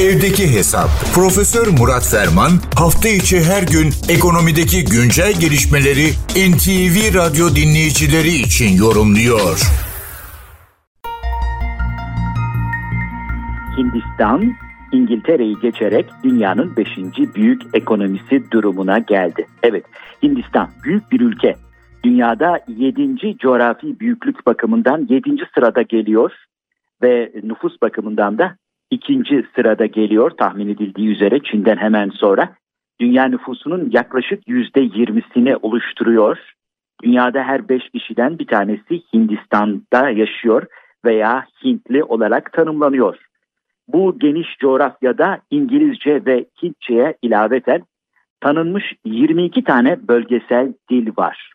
Evdeki Hesap. Profesör Murat Ferman hafta içi her gün ekonomideki güncel gelişmeleri NTV Radyo dinleyicileri için yorumluyor. Hindistan, İngiltere'yi geçerek dünyanın 5. büyük ekonomisi durumuna geldi. Evet, Hindistan büyük bir ülke. Dünyada 7. coğrafi büyüklük bakımından 7. sırada geliyor ve nüfus bakımından da ikinci sırada geliyor tahmin edildiği üzere Çin'den hemen sonra. Dünya nüfusunun yaklaşık yüzde yirmisini oluşturuyor. Dünyada her beş kişiden bir tanesi Hindistan'da yaşıyor veya Hintli olarak tanımlanıyor. Bu geniş coğrafyada İngilizce ve Hintçe'ye ilaveten tanınmış 22 tane bölgesel dil var.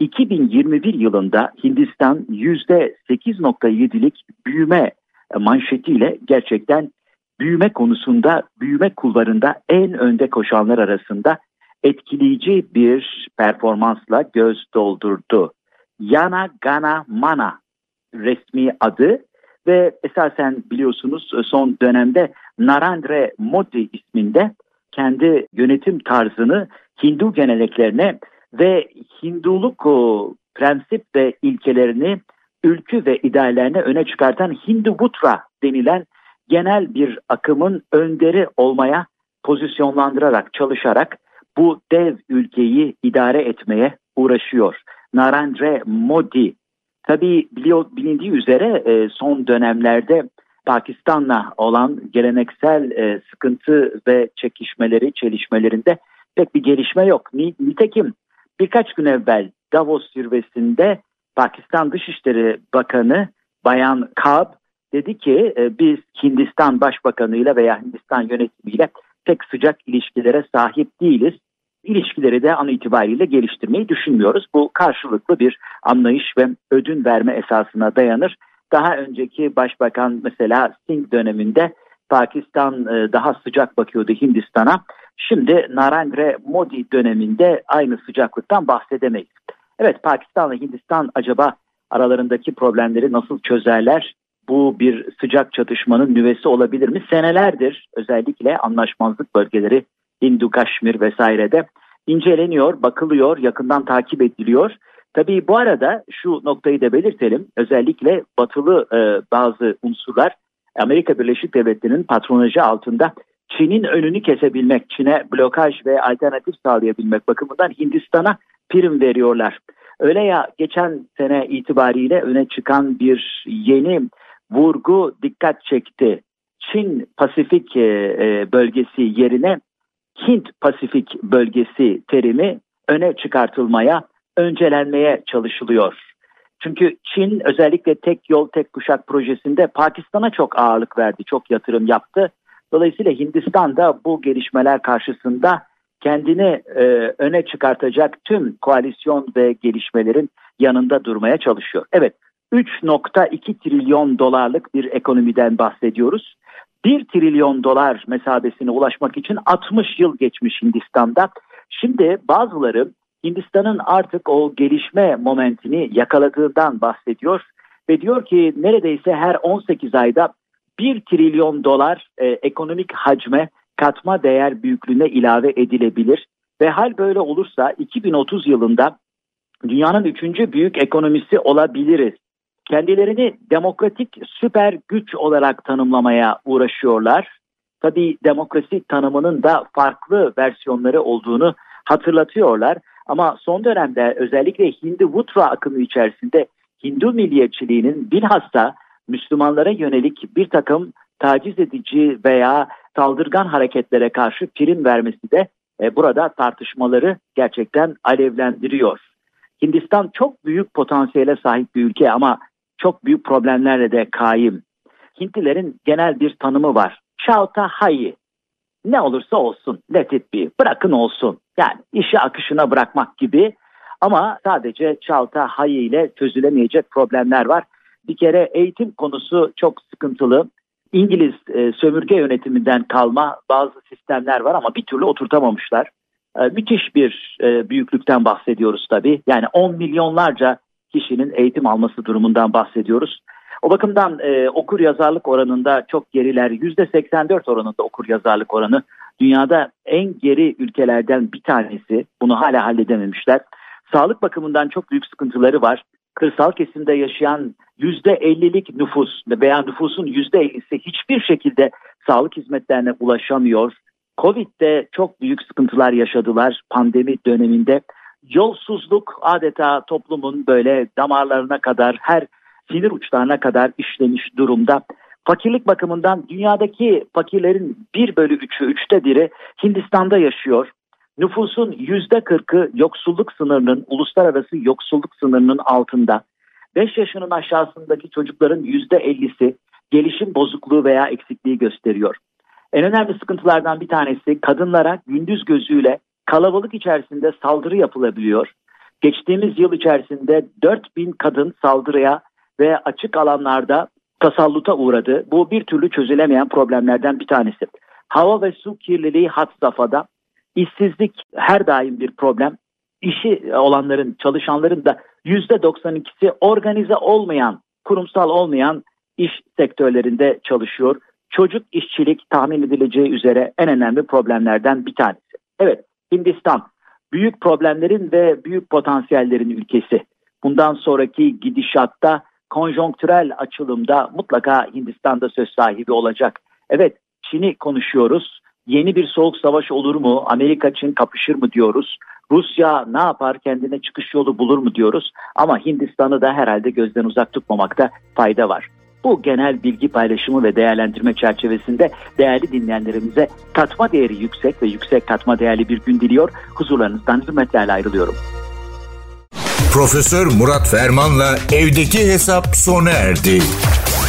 2021 yılında Hindistan %8.7'lik büyüme manşetiyle gerçekten büyüme konusunda, büyüme kulvarında en önde koşanlar arasında etkileyici bir performansla göz doldurdu. Yana Gana Mana resmi adı ve esasen biliyorsunuz son dönemde Narendra Modi isminde kendi yönetim tarzını Hindu geleneklerine ve Hinduluk prensip ve ilkelerini ülkü ve ideallerini öne çıkartan Hindu Butra denilen genel bir akımın önderi olmaya pozisyonlandırarak çalışarak bu dev ülkeyi idare etmeye uğraşıyor. Narendra Modi tabi biliyor, bilindiği üzere e, son dönemlerde Pakistan'la olan geleneksel e, sıkıntı ve çekişmeleri, çelişmelerinde pek bir gelişme yok. Nitekim birkaç gün evvel Davos zirvesinde Pakistan Dışişleri Bakanı Bayan Kab dedi ki e, biz Hindistan Başbakanı ile veya Hindistan yönetimiyle pek sıcak ilişkilere sahip değiliz. İlişkileri de an itibariyle geliştirmeyi düşünmüyoruz. Bu karşılıklı bir anlayış ve ödün verme esasına dayanır. Daha önceki başbakan mesela Singh döneminde Pakistan e, daha sıcak bakıyordu Hindistan'a. Şimdi Narendra Modi döneminde aynı sıcaklıktan bahsedemeyiz. Evet Pakistan ve Hindistan acaba aralarındaki problemleri nasıl çözerler? Bu bir sıcak çatışmanın nüvesi olabilir mi? Senelerdir özellikle anlaşmazlık bölgeleri Hindu Kaşmir vesairede inceleniyor, bakılıyor, yakından takip ediliyor. Tabii bu arada şu noktayı da belirtelim. Özellikle batılı e, bazı unsurlar Amerika Birleşik Devletleri'nin patronajı altında Çin'in önünü kesebilmek, Çin'e blokaj ve alternatif sağlayabilmek bakımından Hindistan'a prim veriyorlar. Öyle ya geçen sene itibariyle öne çıkan bir yeni vurgu dikkat çekti. Çin Pasifik e, e, bölgesi yerine Hint Pasifik bölgesi terimi öne çıkartılmaya, öncelenmeye çalışılıyor. Çünkü Çin özellikle tek yol tek kuşak projesinde Pakistan'a çok ağırlık verdi, çok yatırım yaptı. Dolayısıyla Hindistan da bu gelişmeler karşısında kendini e, öne çıkartacak tüm koalisyon ve gelişmelerin yanında durmaya çalışıyor. Evet 3.2 trilyon dolarlık bir ekonomiden bahsediyoruz. 1 trilyon dolar mesabesine ulaşmak için 60 yıl geçmiş Hindistan'da. Şimdi bazıları Hindistan'ın artık o gelişme momentini yakaladığından bahsediyor ve diyor ki neredeyse her 18 ayda 1 trilyon dolar e, ekonomik hacme katma değer büyüklüğüne ilave edilebilir ve hal böyle olursa 2030 yılında dünyanın üçüncü büyük ekonomisi olabiliriz. Kendilerini demokratik süper güç olarak tanımlamaya uğraşıyorlar. Tabii demokrasi tanımının da farklı versiyonları olduğunu hatırlatıyorlar. Ama son dönemde özellikle Hindu Vutra akımı içerisinde Hindu milliyetçiliğinin bilhassa Müslümanlara yönelik bir takım taciz edici veya saldırgan hareketlere karşı prim vermesi de e, burada tartışmaları gerçekten alevlendiriyor. Hindistan çok büyük potansiyele sahip bir ülke ama çok büyük problemlerle de kaim. Hintlilerin genel bir tanımı var. Chauta hayi. Ne olursa olsun. Let it be. Bırakın olsun. Yani işi akışına bırakmak gibi. Ama sadece Chauta hayi ile çözülemeyecek problemler var. Bir kere eğitim konusu çok sıkıntılı. İngiliz e, sömürge yönetiminden kalma bazı sistemler var ama bir türlü oturtamamışlar. E, müthiş bir e, büyüklükten bahsediyoruz tabii. Yani 10 milyonlarca kişinin eğitim alması durumundan bahsediyoruz. O bakımdan e, okur yazarlık oranında çok geriler. %84 oranında okur yazarlık oranı. Dünyada en geri ülkelerden bir tanesi. Bunu hala halledememişler. Sağlık bakımından çok büyük sıkıntıları var. Kırsal kesimde yaşayan %50'lik nüfus veya nüfusun %50'si hiçbir şekilde sağlık hizmetlerine ulaşamıyor. Covid'de çok büyük sıkıntılar yaşadılar pandemi döneminde. Yolsuzluk adeta toplumun böyle damarlarına kadar her sinir uçlarına kadar işlemiş durumda. Fakirlik bakımından dünyadaki fakirlerin 1 bölü 3'ü, üçte biri Hindistan'da yaşıyor. Nüfusun yüzde kırkı yoksulluk sınırının, uluslararası yoksulluk sınırının altında. 5 yaşının aşağısındaki çocukların yüzde ellisi gelişim bozukluğu veya eksikliği gösteriyor. En önemli sıkıntılardan bir tanesi kadınlara gündüz gözüyle kalabalık içerisinde saldırı yapılabiliyor. Geçtiğimiz yıl içerisinde 4000 kadın saldırıya ve açık alanlarda tasalluta uğradı. Bu bir türlü çözülemeyen problemlerden bir tanesi. Hava ve su kirliliği hat safhada. İşsizlik her daim bir problem. İşi olanların, çalışanların da %92'si organize olmayan, kurumsal olmayan iş sektörlerinde çalışıyor. Çocuk işçilik tahmin edileceği üzere en önemli problemlerden bir tanesi. Evet, Hindistan büyük problemlerin ve büyük potansiyellerin ülkesi. Bundan sonraki gidişatta konjonktürel açılımda mutlaka Hindistan'da söz sahibi olacak. Evet, Çin'i konuşuyoruz. Yeni bir soğuk savaş olur mu? Amerika Çin kapışır mı diyoruz? Rusya ne yapar kendine çıkış yolu bulur mu diyoruz ama Hindistan'ı da herhalde gözden uzak tutmamakta fayda var. Bu genel bilgi paylaşımı ve değerlendirme çerçevesinde değerli dinleyenlerimize katma değeri yüksek ve yüksek katma değerli bir gün diliyor. Huzurlarınızdan hürmetlerle ayrılıyorum. Profesör Murat Ferman'la evdeki hesap sona erdi.